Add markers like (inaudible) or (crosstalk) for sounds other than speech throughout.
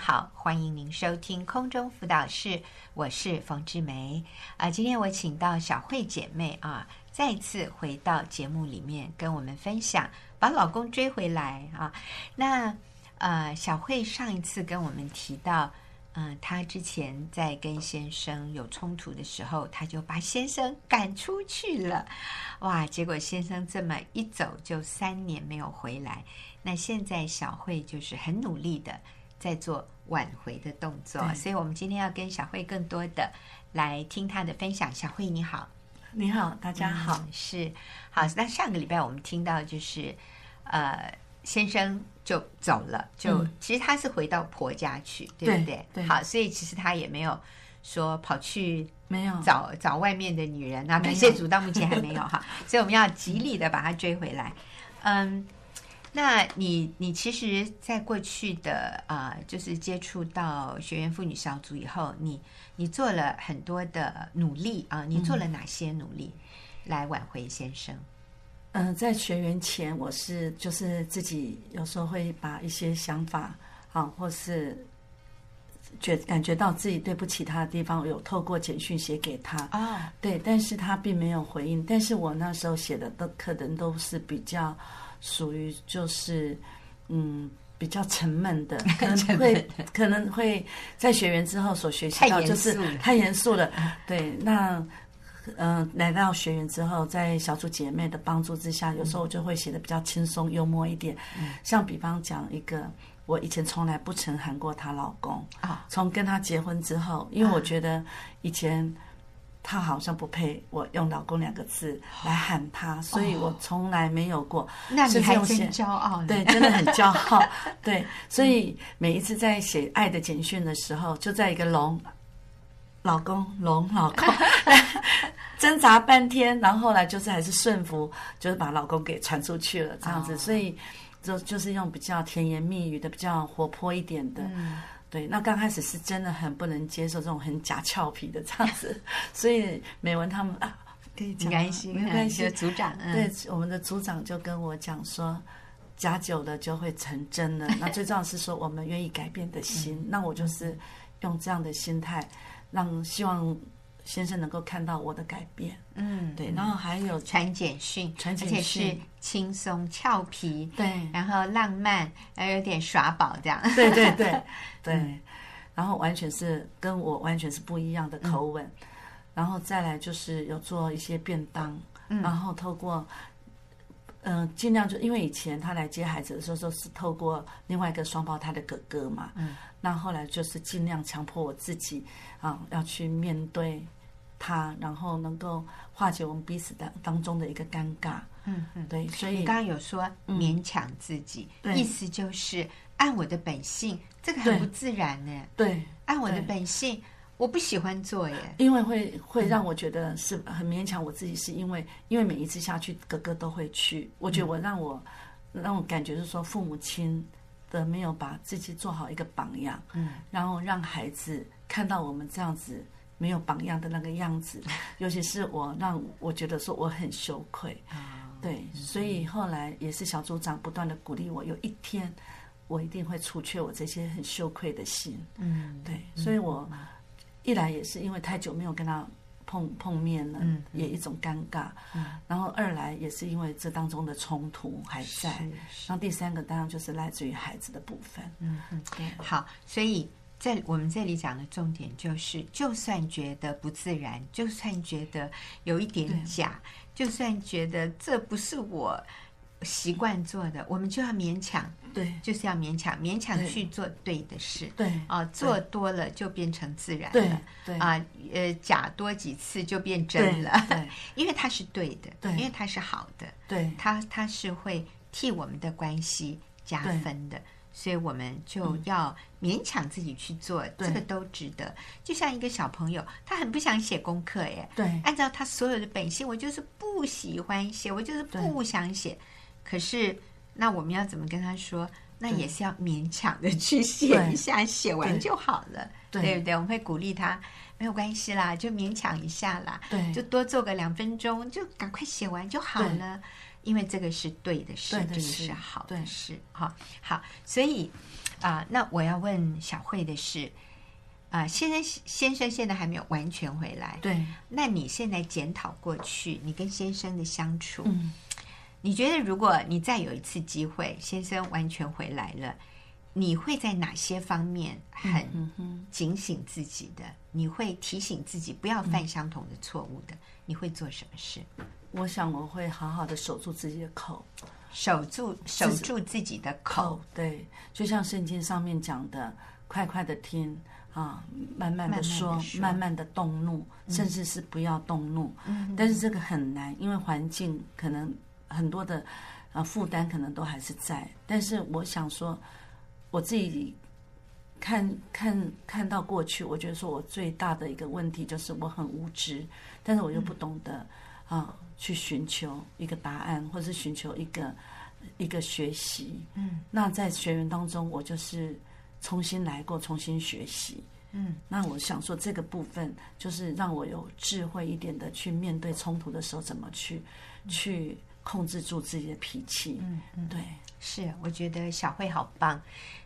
好，欢迎您收听空中辅导室，我是冯志梅啊。今天我请到小慧姐妹啊，再次回到节目里面跟我们分享，把老公追回来啊。那呃，小慧上一次跟我们提到，嗯、她之前在跟先生有冲突的时候，她就把先生赶出去了，哇！结果先生这么一走就三年没有回来。那现在小慧就是很努力的。在做挽回的动作，所以我们今天要跟小慧更多的来听她的分享。小慧你好，你好，大家好，嗯、是好。那上个礼拜我们听到就是，呃，先生就走了，就、嗯、其实他是回到婆家去，对不对？对，对好，所以其实他也没有说跑去没有找找外面的女人啊。感谢主，到目前还没有哈，所以我们要极力的把他追回来。嗯。那你你其实，在过去的啊、就是接触到学员妇女小组以后，你你做了很多的努力啊，你做了哪些努力来挽回先生？嗯、在学员前，我是就是自己有时候会把一些想法啊，或是觉感觉到自己对不起他的地方，有透过简讯写给他啊，哦、对，但是他并没有回应。但是我那时候写的都可能都是比较。属于就是，嗯，比较沉闷的，(laughs) 可能会可能会在学员之后所学习到，就是太严肃了。对，那嗯、呃，来到学员之后，在小组姐妹的帮助之下，有时候我就会写的比较轻松幽默一点。嗯、像比方讲一个，我以前从来不曾喊过她老公啊，从跟她结婚之后，因为我觉得以前。她好像不配我用“老公”两个字来喊他，哦、所以我从来没有过。那你还真骄傲，对，真的很骄傲。(laughs) 对，所以每一次在写爱的简讯的时候，就在一个“龙”老公“龙”老公 (laughs) 挣扎半天，然后后来就是还是顺服，就是把老公给传出去了，这样子。哦、所以就就是用比较甜言蜜语的、比较活泼一点的。嗯对，那刚开始是真的很不能接受这种很假俏皮的这样子，(laughs) 所以美文他们啊，可以讲，没关系，没关系。组长，对，我们的组长就跟我讲说，假久了就会成真了。(laughs) 那最重要是说，我们愿意改变的心。那我就是用这样的心态，让希望。先生能够看到我的改变，嗯，对，然后还有传简讯，传简讯，而且是轻松俏皮，对，然后浪漫，还有点耍宝这样，对对对 (laughs) 对，然后完全是跟我完全是不一样的口吻，嗯、然后再来就是有做一些便当，嗯、然后透过，嗯、呃，尽量就因为以前他来接孩子的时候，都是透过另外一个双胞胎的哥哥嘛，嗯，那后来就是尽量强迫我自己啊，要去面对。他，然后能够化解我们彼此当当中的一个尴尬，嗯嗯，对，所以你刚刚有说勉强自己，嗯、意思就是按我的本性，这个很不自然呢。对，按我的本性，我不喜欢做耶，因为会会让我觉得是很勉强我自己，是因为因为每一次下去，哥哥都会去，我觉得我让我让我感觉是说父母亲的没有把自己做好一个榜样，嗯，然后让孩子看到我们这样子。没有榜样的那个样子，(laughs) 尤其是我让我觉得说我很羞愧，对，所以后来也是小组长不断的鼓励我，有一天我一定会除却我这些很羞愧的心，嗯，对，所以我一来也是因为太久没有跟他碰碰面了，嗯，也一种尴尬，嗯，然后二来也是因为这当中的冲突还在，然后第三个当然就是来自于孩子的部分，嗯嗯，对，好，所以。在我们这里讲的重点就是，就算觉得不自然，就算觉得有一点假，就算觉得这不是我习惯做的，我们就要勉强，对，就是要勉强，勉强去做对的事，对啊，做多了就变成自然了，对啊，呃，假多几次就变真了，对，对 (laughs) 因为它是对的，对，因为它是好的，对，它它是会替我们的关系加分的。所以我们就要勉强自己去做，嗯、这个都值得。就像一个小朋友，他很不想写功课耶，对，按照他所有的本性，我就是不喜欢写，我就是不想写。对可是，那我们要怎么跟他说？那也是要勉强的去写一下，写完就好了，对，对。不对？我们会鼓励他，没有关系啦，就勉强一下啦，对，就多做个两分钟，就赶快写完就好了。因为这个是对的事，这个是好的事，好，好，所以，啊，那我要问小慧的是，啊，现在先生现在还没有完全回来，对，那你现在检讨过去你跟先生的相处，嗯，你觉得如果你再有一次机会，先生完全回来了，你会在哪些方面很警醒自己的？你会提醒自己不要犯相同的错误的？你会做什么事？我想我会好好的守住自己的口。守住守住自己的口，口，对，就像圣经上面讲的，快快的听啊，慢慢的说，慢慢的说，慢慢的动怒，嗯，甚至是不要动怒。嗯，但是这个很难，因为环境可能很多的啊负担可能都还是在。但是我想说，我自己看看看到过去，我觉得说我最大的一个问题就是我很无知，但是我又不懂得。嗯啊，去寻求一个答案，或者是寻求一个一个学习。嗯，那在学员当中，我就是重新来过，重新学习。嗯，那我想说，这个部分就是让我有智慧一点的去面对冲突的时候，怎么去、嗯、去控制住自己的脾气。嗯嗯，对，是，我觉得小慧好棒，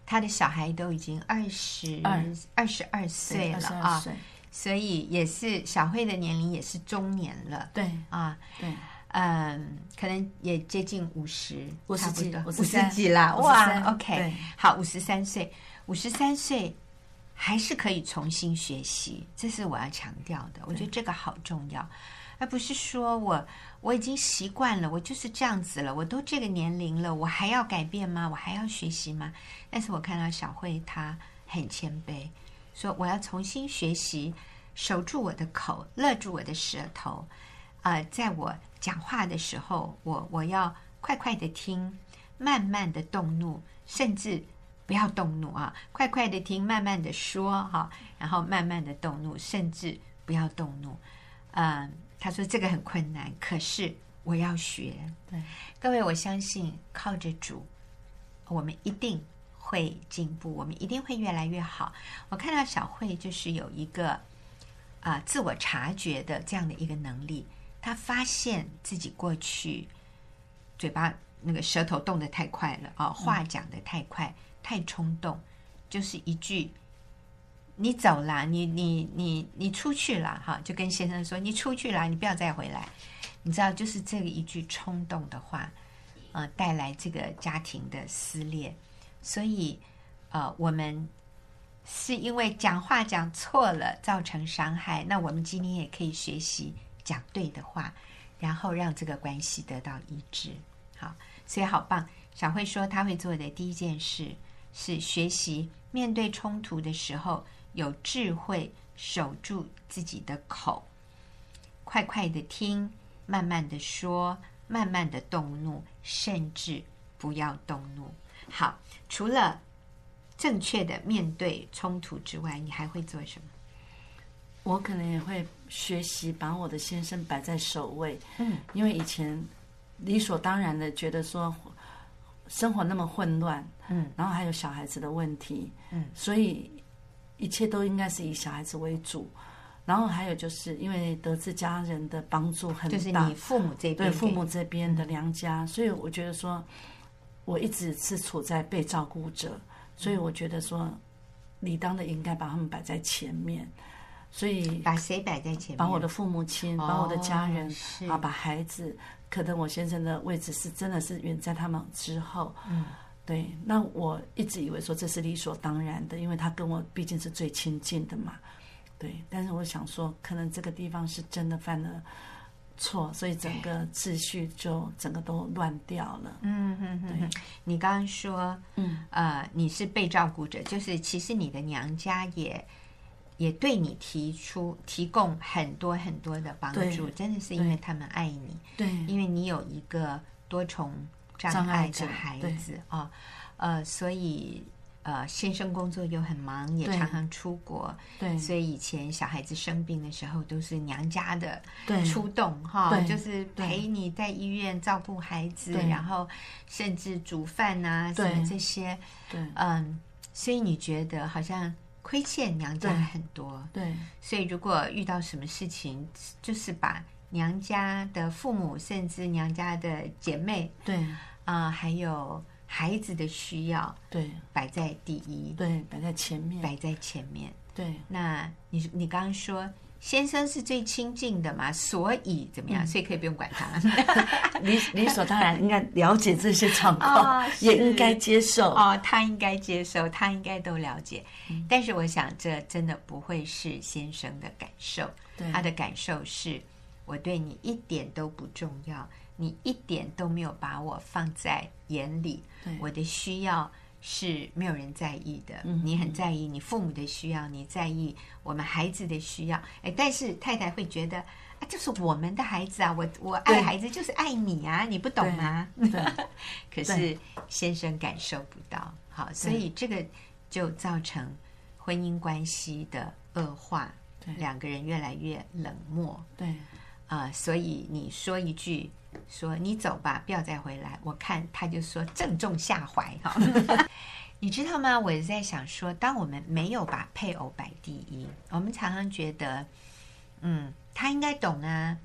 她的小孩都已经二十二。二十二岁了啊。所以也是小慧的年龄也是中年了，对啊，对，嗯，可能也接近五十，五十几，五十几啦，哇，OK，好，五十三岁，五十三岁还是可以重新学习，这是我要强调的。我觉得这个好重要，而不是说我我已经习惯了，我就是这样子了，我都这个年龄了，我还要改变吗？我还要学习吗？但是我看到小慧她很谦卑。说我要重新学习，守住我的口，勒住我的舌头，呃，在我讲话的时候，我我要快快的听，慢慢的动怒，甚至不要动怒啊，快快的听，慢慢的说哈，然后慢慢的动怒，甚至不要动怒。嗯、他说这个很困难，可是我要学。对，各位，我相信靠着主，我们一定。会进步，我们一定会越来越好。我看到小慧就是有一个啊、呃、自我察觉的这样的一个能力，她发现自己过去嘴巴那个舌头动得太快了啊、哦，话讲得太快，嗯、太冲动，就是一句“你走了，你你你你出去了”哈，就跟先生说“你出去了，你不要再回来”，你知道，就是这个一句冲动的话，呃，带来这个家庭的撕裂。所以，呃，我们是因为讲话讲错了造成伤害，那我们今天也可以学习讲对的话，然后让这个关系得到医治。好，所以好棒。小慧说，她会做的第一件事是学习面对冲突的时候有智慧守住自己的口，快快的听，慢慢的说，慢慢的动怒，甚至不要动怒。好，除了正确的面对冲突之外，你还会做什么？我可能也会学习把我的先生摆在首位。嗯，因为以前理所当然的觉得说生活那么混乱，嗯，然后还有小孩子的问题，嗯，所以一切都应该是以小孩子为主。然后还有就是因为得知家人的帮助很大，就是你父母这边，对父母这边的娘家，嗯，所以我觉得说。我一直是处在被照顾者，所以我觉得说，理当的应该把他们摆在前面。所以把谁摆在前面？把我的父母亲，把我的家人，啊，把孩子。可能我先生的位置是真的是远在他们之后。嗯，对。那我一直以为说这是理所当然的，因为他跟我毕竟是最亲近的嘛。对。但是我想说，可能这个地方是真的犯了。错，所以整个秩序就整个都乱掉了。嗯哼哼哼，你刚刚说，嗯呃，你是被照顾者，就是其实你的娘家也也对你提出提供很多很多的帮助，真的是因为他们爱你。对，因为你有一个多重障碍的孩子啊，呃，所以。呃，先生工作又很忙，也常常出国，对，所以以前小孩子生病的时候，都是娘家的出动哈，就是陪你在医院照顾孩子，然后甚至煮饭啊什么这些，对，嗯，所以你觉得好像亏欠娘家很多，对，对，所以如果遇到什么事情，就是把娘家的父母，甚至娘家的姐妹，对，啊、呃，还有。孩子的需要对。摆在第一，对摆在前面，摆在前面。对，那你你刚刚说先生是最亲近的嘛，所以怎么样？嗯、所以可以不用管他，(laughs) 理理所当然应该了解这些状况，哦、也应该接受。哦，他应该接受，他应该都了解。嗯、但是我想，这真的不会是先生的感受，对。他的感受是我对你一点都不重要。你一点都没有把我放在眼里，对我的需要是没有人在意的。嗯、你很在意你父母的需要，你在意我们孩子的需要。哎，但是太太会觉得啊，就是我们的孩子啊，我我爱孩子就是爱你啊，你不懂吗？(laughs) 可是先生感受不到，好，所以这个就造成婚姻关系的恶化，两个人越来越冷漠。对啊、所以你说一句。说你走吧，不要再回来。我看他就说正中下怀哈，(laughs) 你知道吗？我也在想说，当我们没有把配偶摆第一，我们常常觉得，嗯，他应该懂啊，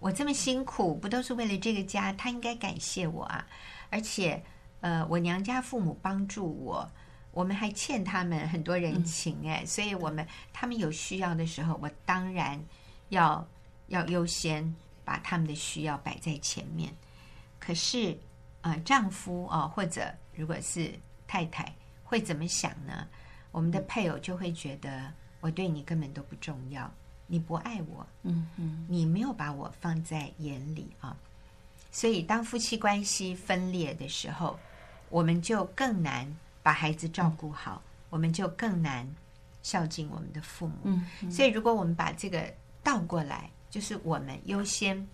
我这么辛苦不都是为了这个家，他应该感谢我啊。而且，呃，我娘家父母帮助我，我们还欠他们很多人情哎，所以我们他们有需要的时候，我当然要要优先。把他们的需要摆在前面，可是，呃，丈夫啊、哦，或者如果是太太，会怎么想呢？我们的配偶就会觉得我对你根本都不重要，你不爱我，嗯嗯，你没有把我放在眼里啊。所以，当夫妻关系分裂的时候，我们就更难把孩子照顾好，我们就更难孝敬我们的父母。嗯嗯，所以，如果我们把这个倒过来。就是我们优先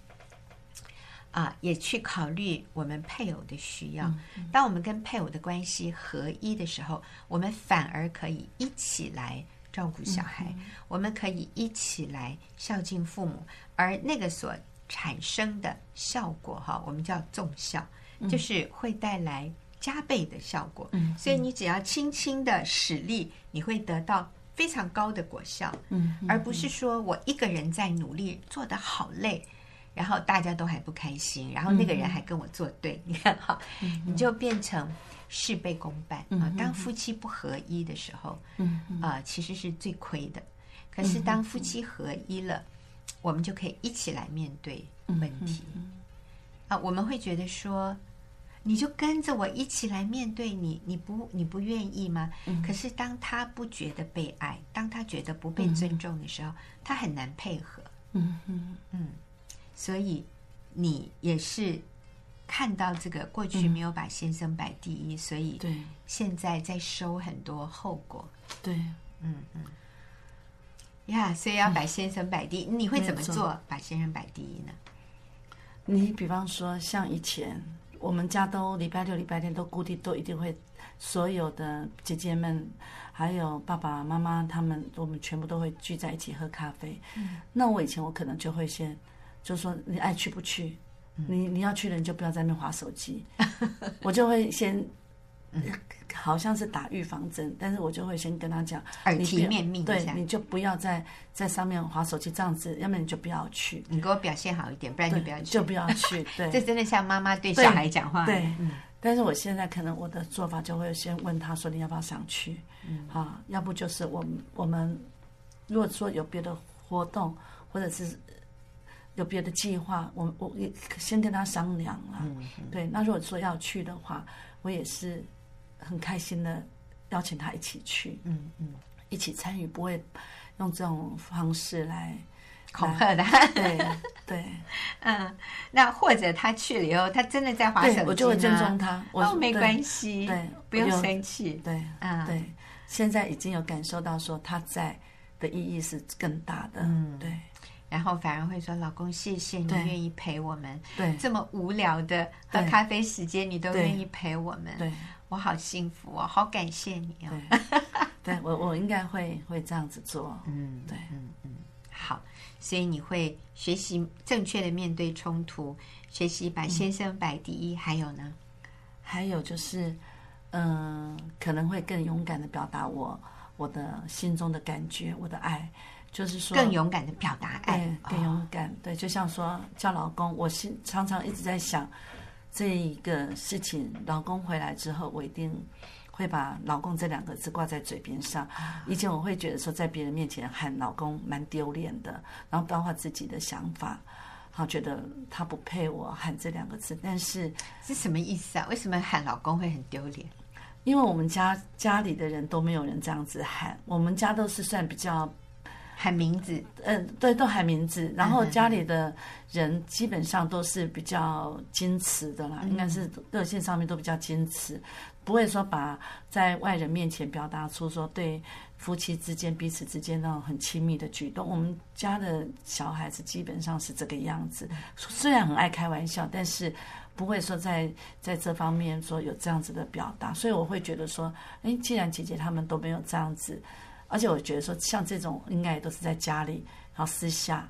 啊，也去考虑我们配偶的需要。当我们跟配偶的关系合一的时候，我们反而可以一起来照顾小孩，我们可以一起来孝敬父母，而那个所产生的效果，哈，我们叫纵效，就是会带来加倍的效果。所以你只要轻轻的使力，你会得到。非常高的果效，嗯，而不是说我一个人在努力做得好累，然后大家都还不开心，然后那个人还跟我作对，(laughs) 你看哈，你就变成事倍功半啊。当夫妻不合一的时候，嗯啊，其实是最亏的。可是当夫妻合一了，我们就可以一起来面对问题啊。我们会觉得说。你就跟着我一起来面对你，你不你不愿意吗？嗯、可是当他不觉得被爱，当他觉得不被尊重的时候，嗯、他很难配合。嗯嗯嗯，所以你也是看到这个过去没有把先生摆第一，嗯、所以对现在在收很多后果。对，嗯嗯，呀、yeah，所以要把先生摆第你会怎么做把先生摆第一呢？你比方说像以前。我们家都礼拜六、礼拜天都固定，都一定会所有的姐姐们，还有爸爸妈妈他们，我们全部都会聚在一起喝咖啡。嗯，那我以前我可能就会先，就说你爱去不去，嗯、你你要去的你就不要在那边滑手机，(laughs) 我就会先。好像是打预防针，但是我就会先跟他讲，耳提面命，对，你就不要在在上面划手机这样子，要么你就不要去，你给我表现好一点，不然就不要去，就不要去。对，(laughs) 这真的像妈妈对小孩讲话。对，但是我现在可能我的做法就会先问他说，你要不要上去？嗯，啊，要不就是我们我们如果说有别的活动，或者是有别的计划，我我也先跟他商量了。嗯，对，那如果说要去的话，我也是。很开心的邀请他一起去，嗯嗯，一起参与，不会用这种方式来恐吓他。对对，(laughs) 嗯，那或者他去了以后，他真的在滑手机，我就会尊重他。哦，没关系，对，不用生气。对，嗯，对，现在已经有感受到说他在的意义是更大的，嗯，对。然后反而会说：“老公，谢谢你愿意陪我们，对，这么无聊的喝咖啡时间，你都愿意陪我们，对。”我好幸福哦，好感谢你哦。对，(laughs) 对我我应该会会这样子做。嗯，对，嗯嗯，好，所以你会学习正确的面对冲突，学习把先生摆第一。嗯、还有呢？还有就是，嗯、呃，可能会更勇敢的表达我我的心中的感觉，我的爱，就是说更勇敢的表达爱，更勇敢。哦、对，就像说叫老公，我心常常一直在想。这一个事情，老公回来之后，我一定会把“老公”这两个字挂在嘴边上。以前我会觉得说，在别人面前喊老公蛮丢脸的，然后包括自己的想法，好觉得他不配我喊这两个字。但是是什么意思啊？为什么喊老公会很丢脸？因为我们家家里的人都没有人这样子喊，我们家都是算比较喊名字，嗯，对，都喊名字。然后家里的人基本上都是比较矜持的啦，嗯、应该是个性上面都比较矜持，不会说把在外人面前表达出说对夫妻之间彼此之间那种很亲密的举动。我们家的小孩子基本上是这个样子，虽然很爱开玩笑，但是。不会说在在这方面说有这样子的表达，所以我会觉得说，哎，既然姐姐他们都没有这样子，而且我觉得说像这种应该也都是在家里，然后私下，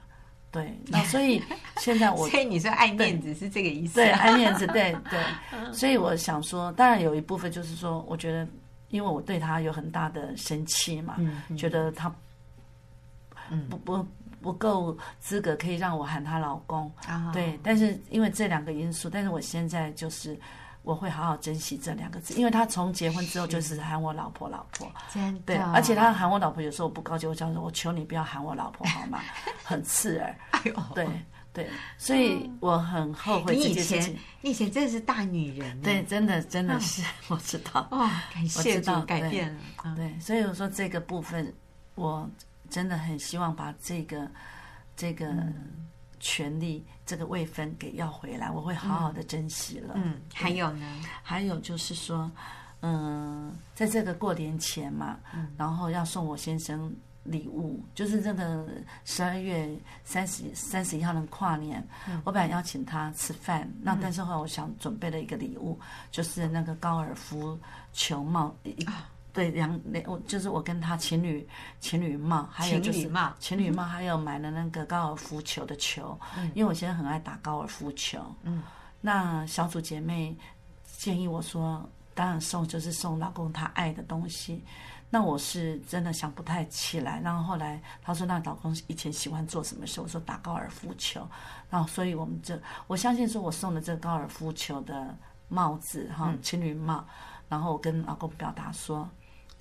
对，(laughs) 那所以现在我，所以你说爱面子是这个意思，对，爱面子，对对，(laughs) 所以我想说，当然有一部分就是说，我觉得因为我对他有很大的生气嘛，嗯嗯、觉得他，嗯，不不。不够资格可以让我喊他老公，oh. 对，但是因为这两个因素，但是我现在就是我会好好珍惜这两个字，因为他从结婚之后就是喊我老婆老婆，真的，对，而且他喊我老婆有时候我不高兴，我讲说，我求你不要喊我老婆好吗？(laughs) 很刺耳，哎呦，对对，所以我很后悔这件事情。你以前，你以前真的是大女人，对，真的真的是，(laughs) 我知道，哦，感谢主改变了，对，所以我说这个部分我。真的很希望把这个这个权利、嗯、这个位分给要回来，我会好好的珍惜了。嗯，还有呢？还有就是说，嗯、呃，在这个过年前嘛，嗯、然后要送我先生礼物，就是这个十二月三十三十一号的跨年，嗯、我本来邀请他吃饭，嗯、那但是后来我想准备了一个礼物，就是那个高尔夫球帽。啊对，两两我就是我跟他情侣情侣帽，还有就是情侣帽，情侣帽还有买了那个高尔夫球的球，嗯、因为我现在很爱打高尔夫球。嗯，那小组姐妹建议我说，当然送就是送老公他爱的东西。那我是真的想不太起来。然后后来他说，那老公以前喜欢做什么事？我说打高尔夫球。然后所以我们这我相信说，我送的这个高尔夫球的帽子哈，情侣帽，然后我跟老公表达说。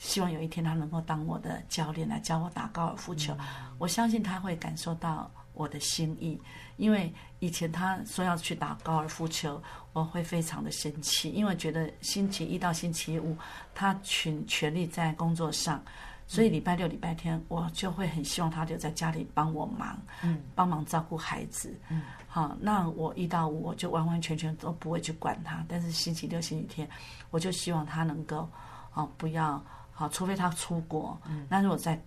希望有一天他能够当我的教练来教我打高尔夫球，嗯、我相信他会感受到我的心意。因为以前他说要去打高尔夫球，我会非常的生气，因为觉得星期一到星期五他全全力在工作上，所以礼拜六、礼拜天我就会很希望他留在家里帮我忙，嗯，帮忙照顾孩子，嗯，好，那我一到五我就完完全全都不会去管他，但是星期六、星期天我就希望他能够，哦，不要。好，除非他出国，嗯，那如果在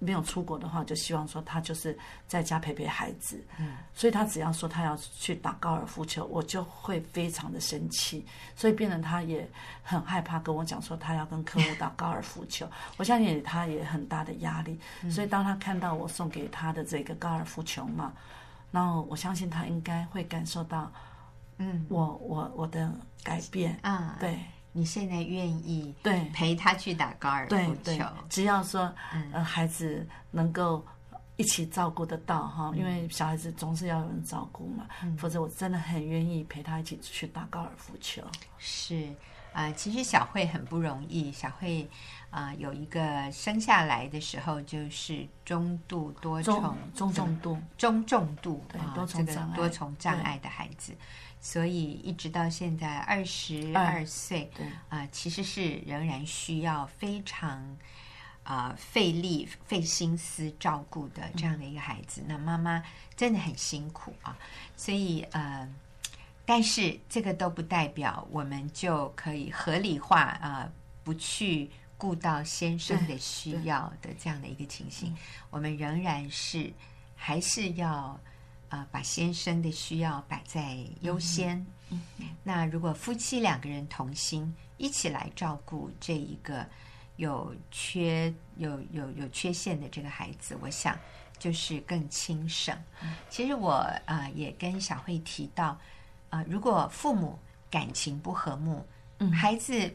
没有出国的话，就希望说他就是在家陪陪孩子，嗯，所以他只要说他要去打高尔夫球，我就会非常的生气，所以变成他也很害怕跟我讲说他要跟客户打高尔夫球，我相信他也很大的压力，所以当他看到我送给他的这个高尔夫球嘛，然后我相信他应该会感受到，嗯，我我我的改变啊，对。你现在愿意对陪他去打高尔夫球？对对，只要说，呃，孩子能够一起照顾得到哈，嗯、因为小孩子总是要有人照顾嘛，嗯、否则我真的很愿意陪他一起去打高尔夫球。是啊、呃，其实小慧很不容易。小慧啊、呃，有一个生下来的时候就是中度多重中重度中重度对多重障碍多重障碍的孩子。所以一直到现在二十二岁，对啊、呃，其实是仍然需要非常啊、呃、费力、费心思照顾的这样的一个孩子。嗯、那妈妈真的很辛苦啊，所以呃，但是这个都不代表我们就可以合理化啊、呃，不去顾到先生的需要的这样的一个情形。我们仍然是还是要。啊，把先生的需要摆在优先。那如果夫妻两个人同心，一起来照顾这一个有缺、有有有缺陷的这个孩子，我想就是更轻省。嗯、其实我啊、呃、也跟小慧提到，啊、呃，如果父母感情不和睦，嗯、孩子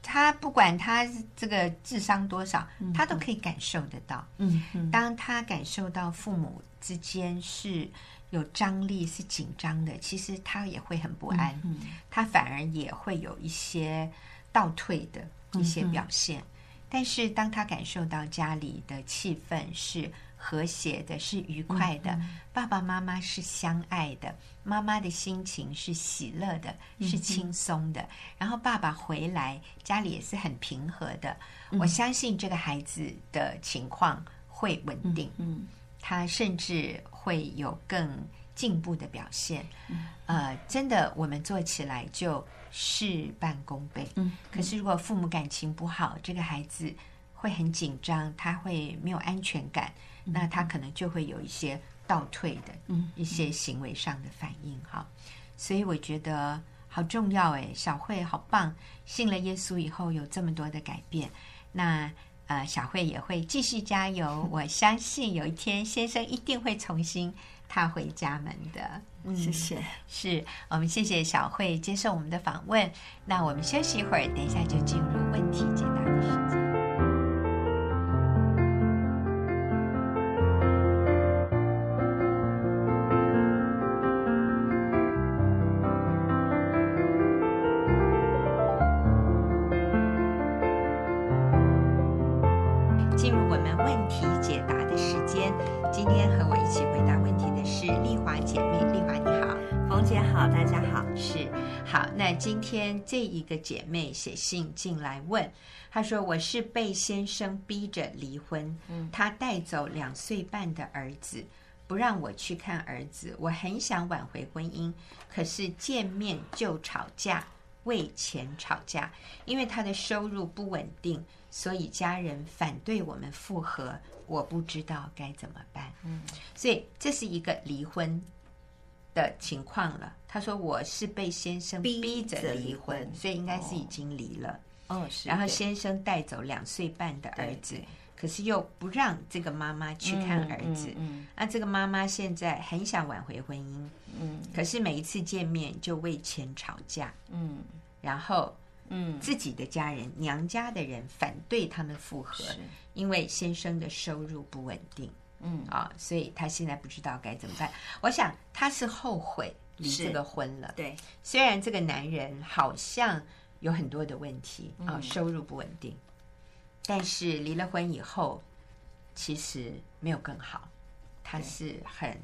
他不管他这个智商多少，嗯、他都可以感受得到。嗯，嗯，当他感受到父母之间是。有张力、是紧张的，其实他也会很不安，嗯嗯、他反而也会有一些倒退的一些表现。但是当他感受到家里的气氛是和谐的、是愉快的，爸爸妈妈是相爱的，妈妈的心情是喜乐的、是轻松的，然后爸爸回来家里也是很平和的。嗯、我相信这个孩子的情况会稳定。嗯。嗯他甚至会有更进步的表现，嗯、呃，真的，我们做起来就事半功倍。嗯，可是如果父母感情不好，这个孩子会很紧张，他会没有安全感，嗯、那他可能就会有一些倒退的，嗯，一些行为上的反应。哈、嗯，所以我觉得好重要哎，小慧好棒，信了耶稣以后有这么多的改变，那。呃，小慧也会继续加油。(laughs) 我相信有一天先生一定会重新踏回家门的。嗯，谢谢。是我们谢谢小慧接受我们的访问。那我们休息一会儿，等一下就进入问题解答今天和我一起回答问题的是丽华姐妹，丽华你好，冯姐好，大家好，是好。那今天这一个姐妹写信进来问，她说：“我是被先生逼着离婚，他带走两岁半的儿子，不让我去看儿子。我很想挽回婚姻，可是见面就吵架，为钱吵架。因为他的收入不稳定，所以家人反对我们复合。我不知道该怎么办。嗯，所以这是一个离婚。”的情况了，他说我是被先生逼着离婚，所以应该是已经离了。哦，是。然后先生带走两岁半的儿子，可是又不让这个妈妈去看儿子。嗯，那这个妈妈现在很想挽回婚姻，嗯，可是每一次见面就为钱吵架，嗯，然后嗯，自己的家人娘家的人反对他们复合，因为先生的收入不稳定。嗯啊，所以他现在不知道该怎么办。我想他是后悔离这个婚了。对，虽然这个男人好像有很多的问题啊，嗯、收入不稳定，但是离了婚以后，其实没有更好。他是很，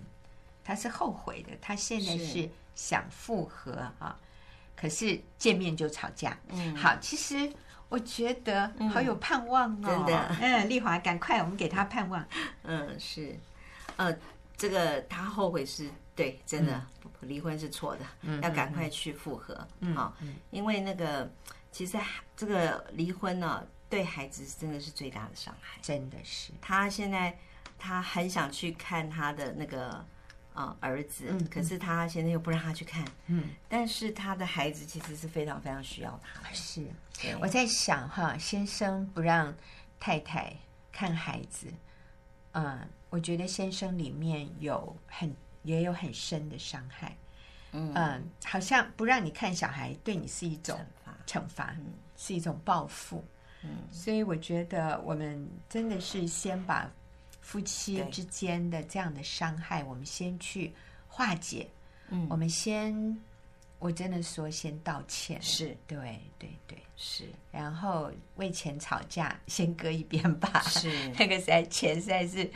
他是后悔的。他现在是想复合啊，是可是见面就吵架。嗯，好，其实。我觉得好有盼望哦，嗯、真的。嗯，丽华，赶快，我们给他盼望。(laughs) 嗯，是，呃，这个他后悔是对，真的，嗯、离婚是错的，嗯、要赶快去复合。嗯，好，因为那个其实这个离婚呢，对孩子真的是最大的伤害，真的是。他现在他很想去看他的那个。啊，儿子，嗯，可是他现在又不让他去看，嗯，但是他的孩子其实是非常非常需要他。是，我在想哈，先生不让太太看孩子，嗯，我觉得先生里面有很也有很深的伤害，嗯，嗯，好像不让你看小孩，对你是一种惩罚，惩罚，嗯，是一种报复，嗯，所以我觉得我们真的是先把。夫妻之间的这样的伤害，我们先去化解。嗯，我们先，我真的说先道歉。是，对，对，对，是。然后为钱吵架，先搁一边吧。是，(laughs) 那个实在钱实在是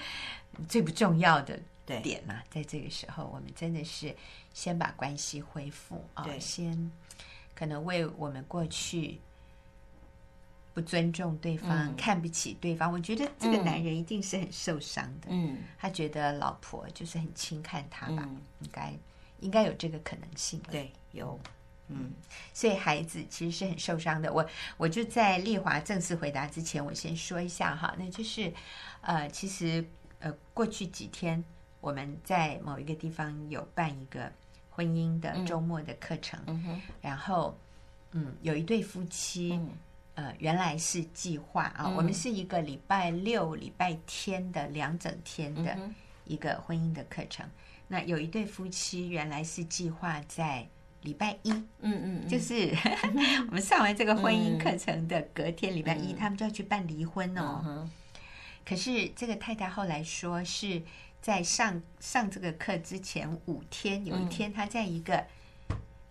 最不重要的点嘛。对在这个时候，我们真的是先把关系恢复啊，对先可能为我们过去。不尊重对方，嗯、看不起对方，我觉得这个男人一定是很受伤的。嗯，他觉得老婆就是很轻看他吧？嗯、应该应该有这个可能性。对，有。嗯，所以孩子其实是很受伤的。我我就在丽华正式回答之前，我先说一下哈，那就是呃，其实呃，过去几天我们在某一个地方有办一个婚姻的周末的课程，然后嗯，有一对夫妻。嗯呃，原来是计划啊，嗯、我们是一个礼拜六、礼拜天的两整天的一个婚姻的课程。嗯、那有一对夫妻原来是计划在礼拜一，嗯嗯，就是 (laughs) 我们上完这个婚姻课程的隔天礼拜一，嗯、他们就要去办离婚哦。嗯、可是这个太太后来说是在上上这个课之前五天，有一天她在一个、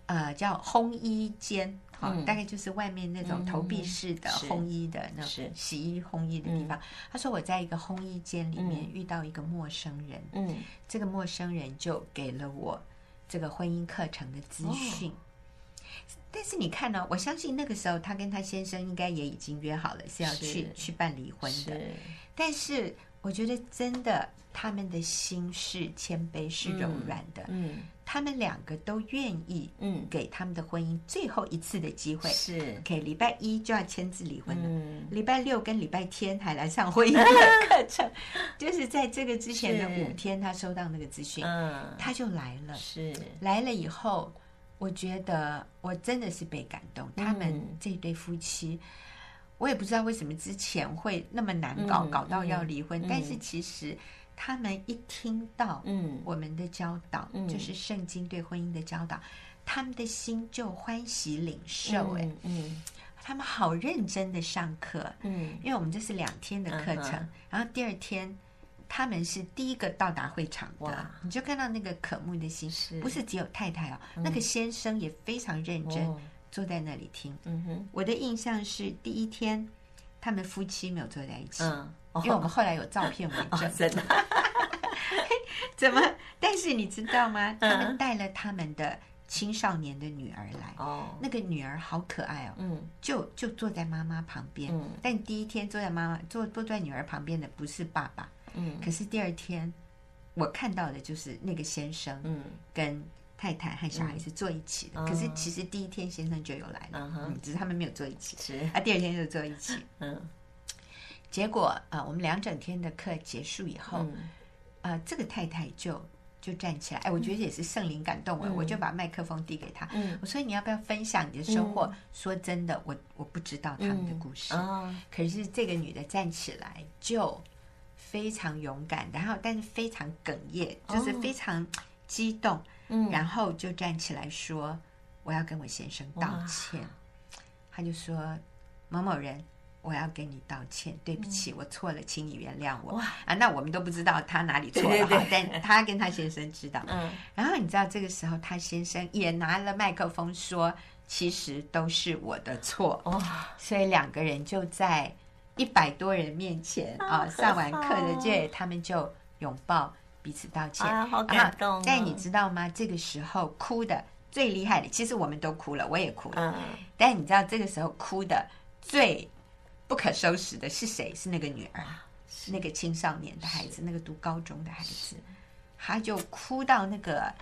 嗯、呃叫烘衣间，大概就是外面那种投币式的烘衣的那种洗衣烘衣的地方。他说我在一个烘衣间里面遇到一个陌生人，嗯，这个陌生人就给了我这个婚姻课程的资讯。哦但是你看呢、哦？我相信那个时候，她跟她先生应该也已经约好了是要去去办离婚的。但是我觉得真的，他们的心是谦卑，是柔软的。嗯，嗯他们两个都愿意，嗯，给他们的婚姻最后一次的机会。是，OK，礼拜一就要签字离婚了。嗯，礼拜六跟礼拜天还来上婚姻的 (laughs) 课程，就是在这个之前的五天，他收到那个资讯，嗯，他就来了。是，来了以后。我觉得我真的是被感动，他们这对夫妻，我也不知道为什么之前会那么难搞，搞到要离婚。但是其实他们一听到我们的教导，就是圣经对婚姻的教导，他们的心就欢喜领受。哎，嗯，他们好认真的上课，嗯，因为我们这是两天的课程，然后第二天。他们是第一个到达会场的，你就看到那个渴慕的心，不是只有太太哦，那个先生也非常认真坐在那里听。嗯哼，我的印象是第一天他们夫妻没有坐在一起，因为我们后来有照片为证。(laughs) 真的？(laughs) 怎么？但是你知道吗？他们带了他们的青少年的女儿来，哦，那个女儿好可爱哦，嗯，就就坐在妈妈旁边。但第一天坐在妈妈坐坐在女儿旁边的不是爸爸。嗯，可是第二天我看到的就是那个先生，嗯，跟太太和小孩是坐一起的。可是其实第一天先生就有来了，嗯，只是他们没有坐一起。是。啊，第二天就坐一起。(laughs) 嗯，结果啊，我们两整天的课结束以后，呃，这个太太就就站起来，哎，我觉得也是圣灵感动我，我就把麦克风递给他，我说你要不要分享你的收获？说真的，我我不知道他们的故事，可是这个女的站起来就。非常勇敢，然后但是非常哽咽，就是非常激动，嗯，然后就站起来说：“我要跟我先生道歉。”他就说：“某某人，我要跟你道歉，对不起，我错了，请你原谅我。”啊，那我们都不知道他哪里错了哈，但他跟他先生知道。嗯，然后你知道这个时候，他先生也拿了麦克风说：“其实都是我的错。”哇，所以两个人就在。一百多人面前啊，上完课的这他们就拥抱彼此道歉，啊，好感动。但你知道吗？这个时候哭的最厉害的，其实我们都哭了，我也哭了。但你知道这个时候哭的最不可收拾的是谁？是那个女儿，是那个青少年的孩子，那个读高中的孩子，他就哭到那个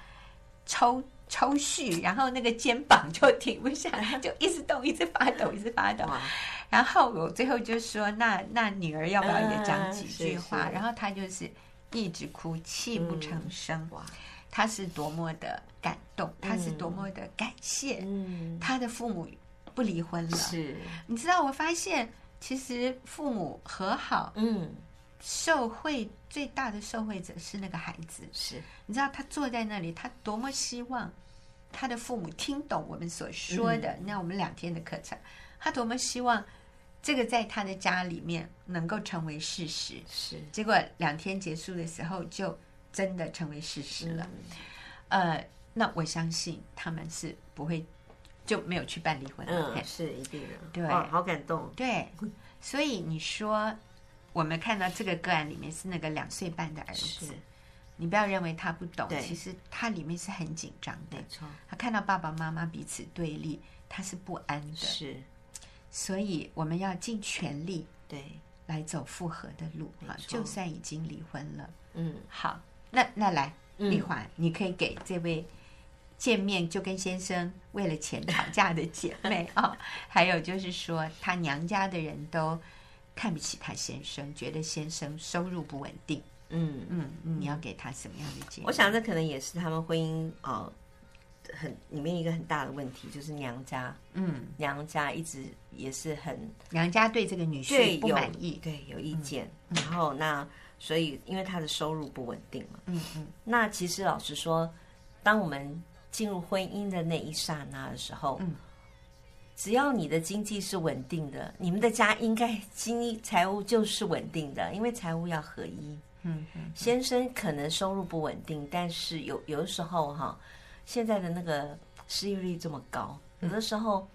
抽抽搐，然后那个肩膀就停不下来，(laughs) 就一直动，一直发抖，一直发抖。然后我最后就说：“那那女儿要不要也讲几句话？”啊、然后她就是一直哭，泣不成声。哇、他！是多么的感动，她、嗯、是多么的感谢。嗯，她的父母不离婚了。是，你知道，我发现其实父母和好，嗯，受惠最大的受惠者是那个孩子。是，你知道，他坐在那里，他多么希望他的父母听懂我们所说的。嗯、那我们两天的课程，他多么希望。这个在他的家里面能够成为事实，是结果两天结束的时候就真的成为事实了。呃，那我相信他们是不会就没有去办离婚，嗯，是一定的。对，好感动。对，所以你说我们看到这个个案里面是那个两岁半的儿子，你不要认为他不懂，其实他里面是很紧张的。没错，他看到爸爸妈妈彼此对立，他是不安的。是。所以我们要尽全力对来走复合的路啊！就算已经离婚了，嗯，好，那那来丽华，你可以给这位见面就跟先生为了钱吵架的姐妹啊，(laughs) 还有就是说她娘家的人都看不起她先生，觉得先生收入不稳定，嗯嗯，你要给他什么样的建议？我想这可能也是他们婚姻啊。很里面一个很大的问题就是娘家，嗯，娘家一直也是很娘家对这个女婿不满意，对，有意见。然后那所以因为他的收入不稳定嘛，嗯嗯。那其实老实说，当我们进入婚姻的那一刹那的时候，嗯，只要你的经济是稳定的，你们的家应该经济财务就是稳定的，因为财务要合一。嗯嗯，先生可能收入不稳定，但是有有的时候哈，现在的那个失业率这么高，有的时候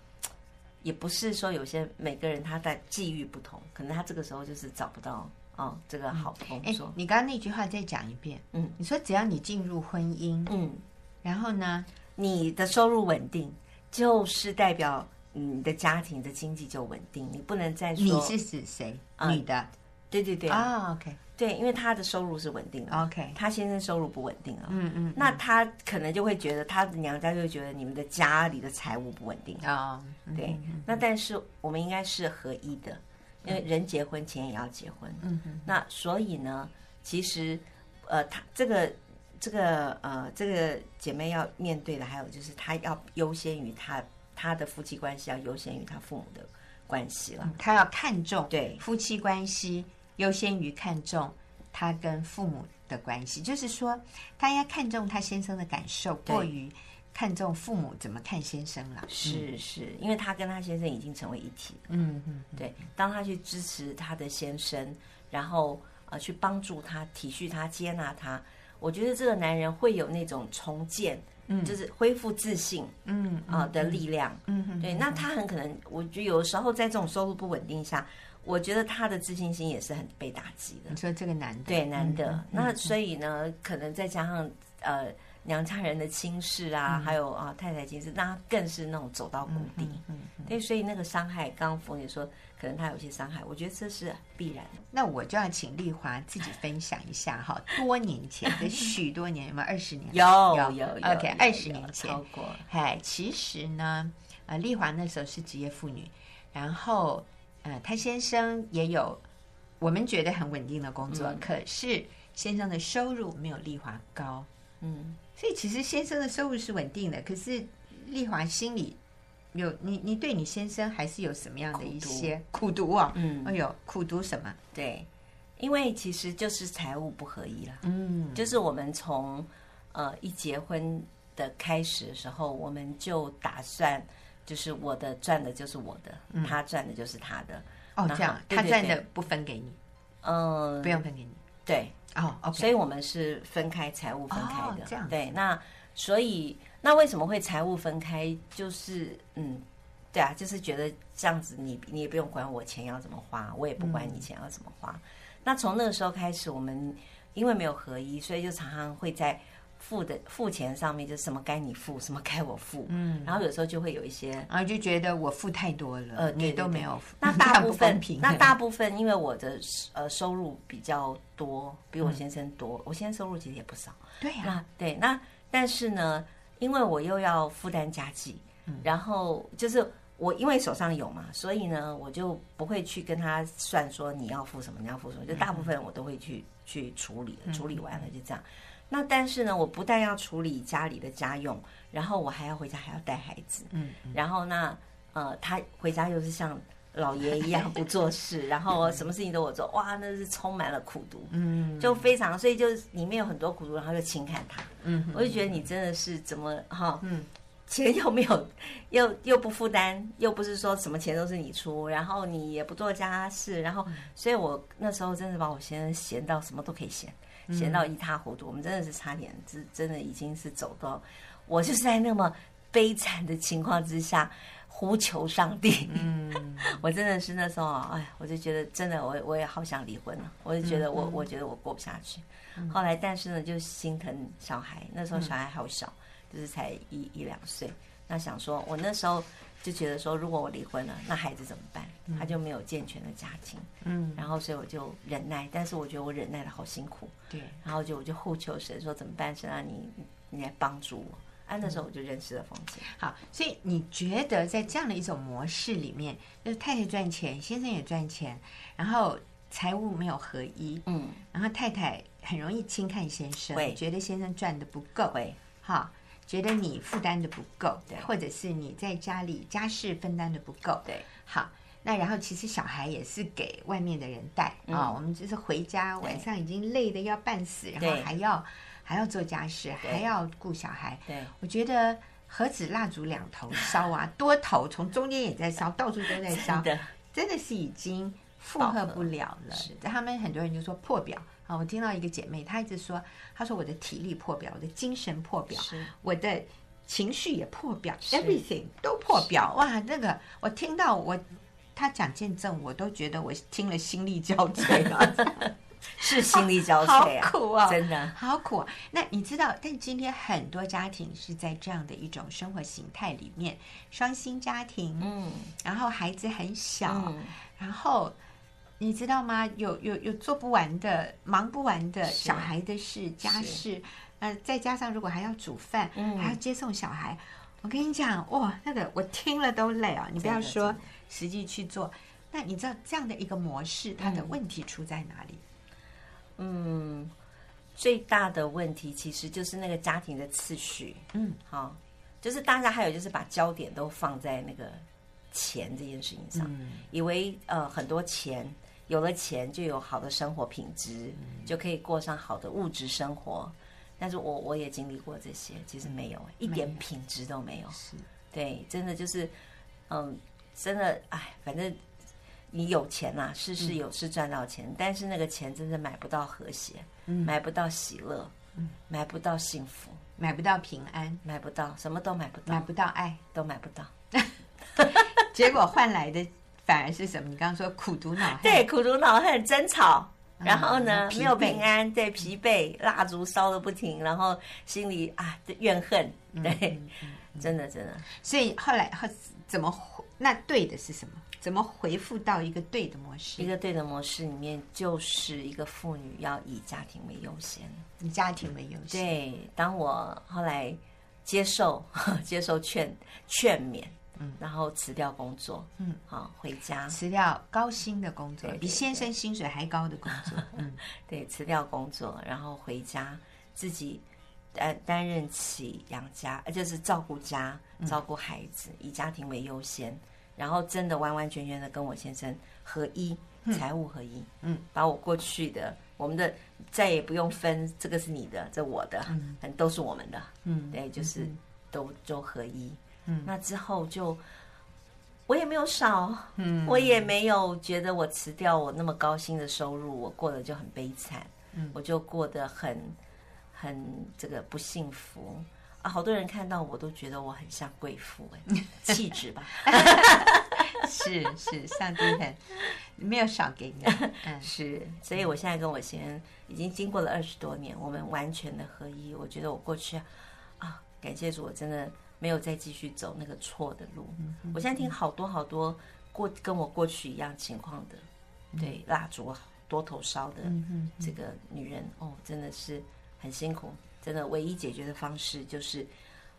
也不是说有些每个人他的际遇不同，可能他这个时候就是找不到哦这个好的工作。哎，你刚刚那句话再讲一遍。嗯，你说只要你进入婚姻，嗯，然后呢，你的收入稳定，就是代表。你的家庭的经济就稳定，你不能再说你是指谁？女的，对对对。啊，OK，对，因为他的收入是稳定的，OK，他先生收入不稳定了，嗯嗯，那他可能就会觉得他的娘家就会觉得你们的家里的财务不稳定啊，对，那但是我们应该是合一的，因为人结婚钱也要结婚，嗯嗯，那所以呢，其实呃，他这个这个呃，这个姐妹要面对的还有就是她要优先于她。她的夫妻关系要优先于她父母的关系了，他要看重对。夫妻关系优先于看重他跟父母的关系，就是说他应该看重他先生的感受，过于看重父母怎么看先生了。是是，因为他跟他先生已经成为一体。嗯嗯，对，当他去支持他的先生，然后呃去帮助他、体恤他、接纳他，我觉得这个男人会有那种重建。嗯，就是恢复自信，嗯啊的力量，嗯嗯，对，那他很可能，我觉得有时候在这种收入不稳定下，我觉得他的自信心也是很被打击的。你说这个男的，对，男的，那所以呢，可能再加上呃娘家人的轻视啊，还有啊太太轻视，那他更是那种走到谷底。嗯，对，所以那个伤害，刚刚冯姐说。可能他有些伤害，我觉得这是必然的。那我就要请丽华自己分享一下哈，(laughs) 多年前的许多年，有没有二十年？有有有，，OK，二十年前超过。嗨，其实呢，呃，丽华那时候是职业妇女，然后呃，他先生也有我们觉得很稳定的工作，嗯、可是先生的收入没有丽华高，嗯，所以其实先生的收入是稳定的，可是丽华心里。有你，你对你先生还是有什么样的一些苦读啊？嗯，哎呦，苦读什么？对，因为其实就是财务不合一了。嗯，就是我们从呃一结婚的开始的时候，我们就打算，就是我的赚的就是我的，嗯、他赚的就是他的。哦，这样，他赚的不分给你，嗯，不用分给你。对，哦，okay、所以我们是分开财务分开的。哦、这样，对，那所以。那为什么会财务分开？就是嗯，对啊，就是觉得这样子你，你你也不用管我钱要怎么花，我也不管你钱要怎么花。嗯、那从那个时候开始，我们因为没有合一，所以就常常会在付的付钱上面，就什么该你付，什么该我付。嗯，然后有时候就会有一些，然后就觉得我付太多了，呃，你都没有付。那 (laughs) 大部分，那大部分因为我的呃收入比较多，比我先生多，嗯、我先生收入其实也不少。对呀、啊，对，那但是呢？因为我又要负担家计，然后就是我因为手上有嘛，所以呢，我就不会去跟他算说你要付什么，你要付什么，就大部分我都会去去处理，处理完了就这样。那但是呢，我不但要处理家里的家用，然后我还要回家还要带孩子，嗯，然后那呃，他回家又是像。老爷一样不做事，然后什么事情都我做，哇，那是充满了苦读，嗯，就非常，所以就里面有很多苦读，然后就轻看他，嗯，我就觉得你真的是怎么哈，嗯，(laughs) 钱又没有，又又不负担，又不是说什么钱都是你出，然后你也不做家事，然后，所以我那时候真的把我先生嫌到什么都可以嫌，嫌到一塌糊涂，我们真的是差点，真真的已经是走到，我就是在那么悲惨的情况之下。呼求上帝，嗯，(laughs) 我真的是那时候，哎，我就觉得真的，我我也好想离婚了。我就觉得我，我觉得我过不下去。后来，但是呢，就心疼小孩。那时候小孩好小，就是才一一两岁。那想说，我那时候就觉得说，如果我离婚了，那孩子怎么办？他就没有健全的家庭。嗯，然后所以我就忍耐，但是我觉得我忍耐的好辛苦。对，然后就我就呼求神说，怎么办？神啊，你你来帮助我。啊，那时候我就认识了冯姐。好，所以你觉得在这样的一种模式里面，就是太太赚钱，先生也赚钱，然后财务没有合一，嗯，然后太太很容易轻看先生，会觉得先生赚的不够，会，哈，觉得你负担的不够，对，或者是你在家里家事分担的不够，对，好，那然后其实小孩也是给外面的人带啊、嗯。哦，我们就是回家晚上已经累得要半死，然后还要还要做家事，还要顾小孩，对，我觉得。何止蜡烛两头烧啊，(laughs) 多头从中间也在烧，到处都在烧，真的，真的是已经负荷不了了。他们很多人就说破表啊，我听到一个姐妹，她一直说，她说我的体力破表，我的精神破表，我的情绪也破表，everything 都破表。哇，那个我听到我。他讲见证，我都觉得我听了心力交瘁啊 (laughs) (laughs) 是心力交瘁啊，好苦啊，真的好苦啊。那你知道，但今天很多家庭是在这样的一种生活形态里面，双薪家庭，嗯，然后孩子很小，嗯、然后你知道吗？有有有做不完的、忙不完的小孩的事、家事，呃，再加上如果还要煮饭，嗯、还要接送小孩，我跟你讲，哇，那个我听了都累啊！你不要说。实际去做，那你知道这样的一个模式，它的问题出在哪里？嗯，最大的问题其实就是那个家庭的次序。嗯，好，就是大家还有就是把焦点都放在那个钱这件事情上，嗯、以为呃很多钱，有了钱就有好的生活品质，嗯、就可以过上好的物质生活。但是我我也经历过这些，其实没有、嗯、一点品质都没有。是，对，真的就是嗯。真的，哎，反正你有钱呐、啊，事事有是赚到钱，嗯、但是那个钱真的买不到和谐，嗯、买不到喜乐，嗯、买不到幸福，买不到平安，买不到，什么都买不到，买不到爱，都买不到。(laughs) 结果换来的反而是什么？你刚刚说苦毒恼恨，对，苦毒恼恨，争吵，然后呢，嗯、没有平安，对，疲惫，蜡烛烧的不停，然后心里啊，怨恨，对，真的，真的。所以后来后怎么？那对的是什么？怎么回复到一个对的模式？一个对的模式里面，就是一个妇女要以家庭为优先，以家庭为优先。对，当我后来接受 (laughs) 接受劝劝勉，嗯，然后辞掉工作，嗯，好回家，辞掉高薪的工作，比先生薪水还高的工作，嗯，(laughs) 对，辞掉工作，然后回家自己担担任起养家，就是照顾家、照顾孩子，以家庭为优先。然后真的完完全全的跟我先生合一，嗯、财务合一，嗯，把我过去的我们的再也不用分，这个是你的，这我的，嗯，都是我们的，嗯，对，就是都都合一，嗯，那之后就我也没有少，嗯，我也没有觉得我辞掉我那么高薪的收入，我过得就很悲惨，嗯，我就过得很很这个不幸福。啊，好多人看到我都觉得我很像贵妇哎，(laughs) 气质吧，是 (laughs) 是，上帝很没有少给你，(laughs) 嗯，是，所以我现在跟我先生已经经过了二十多年，我们完全的合一。我觉得我过去啊，感谢主，我真的没有再继续走那个错的路。我现在听好多好多过跟我过去一样情况的，对，蜡烛多头烧的这个女人哦，真的是很辛苦。真的，唯一解决的方式就是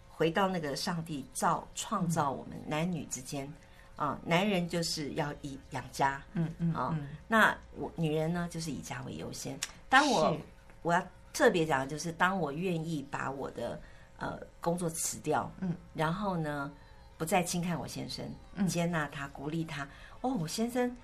回到那个上帝造创造我们男女之间啊，男人就是要以养家，嗯嗯啊，那我女人呢就是以家为优先。当我我要特别讲的就是，当我愿意把我的呃工作辞掉，嗯，然后呢不再轻看我先生，接纳他，鼓励他。哦，我先生。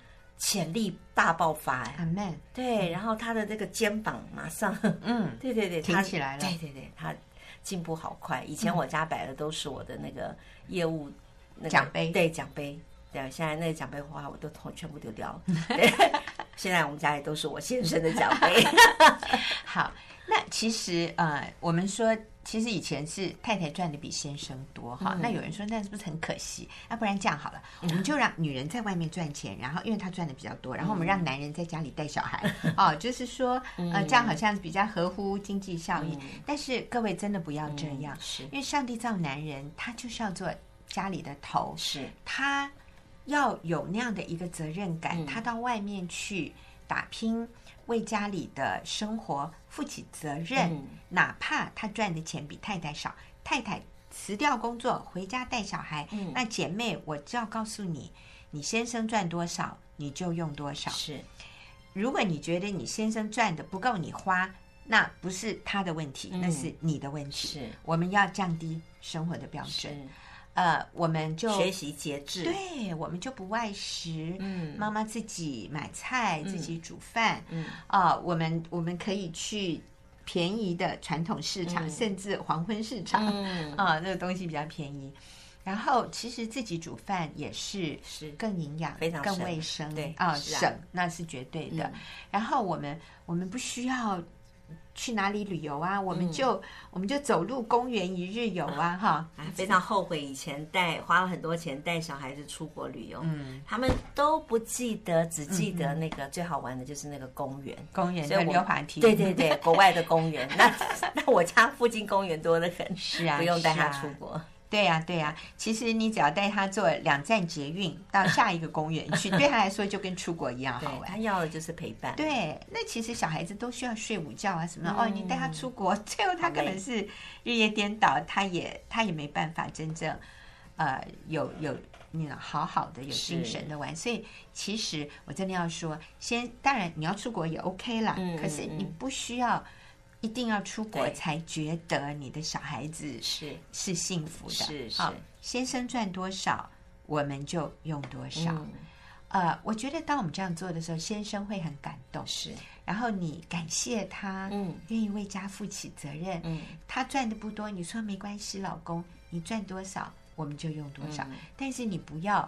潜力大爆发哎，Amen。对，然后他的这个肩膀马上，嗯，(laughs) 对对对，挺起来了，对对对，他进步好快。以前我家摆的都是我的那个业务那奖杯，对奖杯，对，现在那个奖杯花我都全部丢掉了。(laughs) 现在我们家里都是我先生的奖杯。(laughs) 好，那其实呃，我们说。其实以前是太太赚的比先生多哈，嗯、那有人说那是不是很可惜？那、啊、不然这样好了，我们就让女人在外面赚钱，然后因为她赚的比较多，然后我们让男人在家里带小孩，(laughs) 嗯、哦，就是说呃这样好像比较合乎经济效益。嗯、但是各位真的不要这样，因为上帝造男人，他就是要做家里的头，是他要有那样的一个责任感，嗯、他到外面去打拼。为家里的生活负起责任，嗯、哪怕他赚的钱比太太少，太太辞掉工作回家带小孩，嗯、那姐妹，我就要告诉你，你先生赚多少，你就用多少。是，如果你觉得你先生赚的不够你花，那不是他的问题，嗯、那是你的问题。是，我们要降低生活的标准。呃，我们就学习节制，对，我们就不外食。嗯，妈妈自己买菜，自己煮饭。嗯，啊，我们我们可以去便宜的传统市场，嗯、甚至黄昏市场，嗯、(laughs) 啊，那个东西比较便宜。然后其实自己煮饭也是是更营养、非常更卫生，对啊，省那是绝对的。嗯、然后我们我们不需要。去哪里旅游啊？我们就、嗯、我们就走路公园一日游啊！哈、啊，非常后悔以前带花了很多钱带小孩子出国旅游，嗯，他们都不记得，只记得那个最好玩的就是那个公园，公园的溜滑梯，对对对，(laughs) 国外的公园。那 (laughs) 那我家附近公园多得很，是啊，不用带他出国。对呀、啊，对呀、啊，其实你只要带他坐两站捷运到下一个公园去，(laughs) 对他来说就跟出国一样好玩。他要的就是陪伴。对，那其实小孩子都需要睡午觉啊什么的。嗯、哦，你带他出国，最后他可能是日夜颠倒，他也他也没办法真正呃有有那种好好的有精神的玩。所以其实我真的要说，先当然你要出国也 OK 啦，嗯、可是你不需要。一定要出国才觉得你的小孩子是是幸福的。是是，先生赚多少，我们就用多少。嗯、呃，我觉得当我们这样做的时候，先生会很感动。是，然后你感谢他，嗯，愿意为家负起责任。嗯，他赚的不多，你说没关系，老公，你赚多少我们就用多少。嗯、但是你不要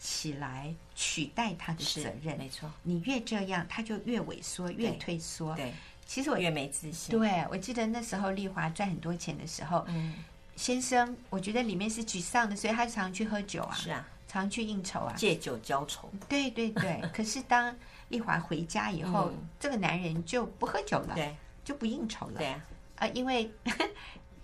起来取代他的责任。没错，你越这样，他就越萎缩，越退缩。对。对其实我越没自信。对，我记得那时候丽华赚很多钱的时候，嗯，先生，我觉得里面是沮丧的，所以他常常去喝酒啊，是啊，常去应酬啊，借酒浇愁。对对对。(laughs) 可是当丽华回家以后，嗯、这个男人就不喝酒了，对，就不应酬了，对啊，呃，因为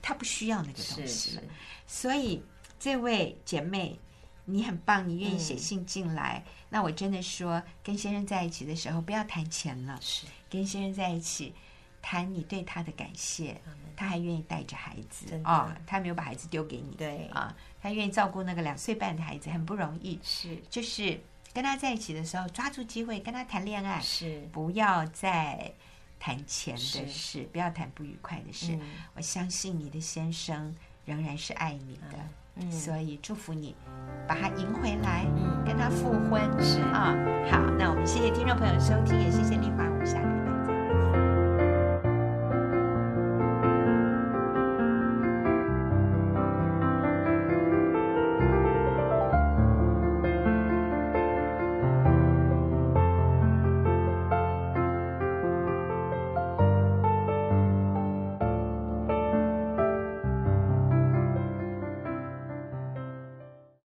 他不需要那个东西了。所以这位姐妹，你很棒，你愿意写信进来，嗯、那我真的说，跟先生在一起的时候，不要谈钱了，是。跟先生在一起，谈你对他的感谢，嗯、他还愿意带着孩子啊、哦，他没有把孩子丢给你，对啊，他愿意照顾那个两岁半的孩子，很不容易。是，就是跟他在一起的时候，抓住机会跟他谈恋爱，是，不要再谈钱的事，不要谈不愉快的事。嗯、我相信你的先生仍然是爱你的，嗯、所以祝福你把他赢回来，嗯、跟他复婚。是啊，好，那我们谢谢听众朋友收听，也谢谢丽华，我们下个。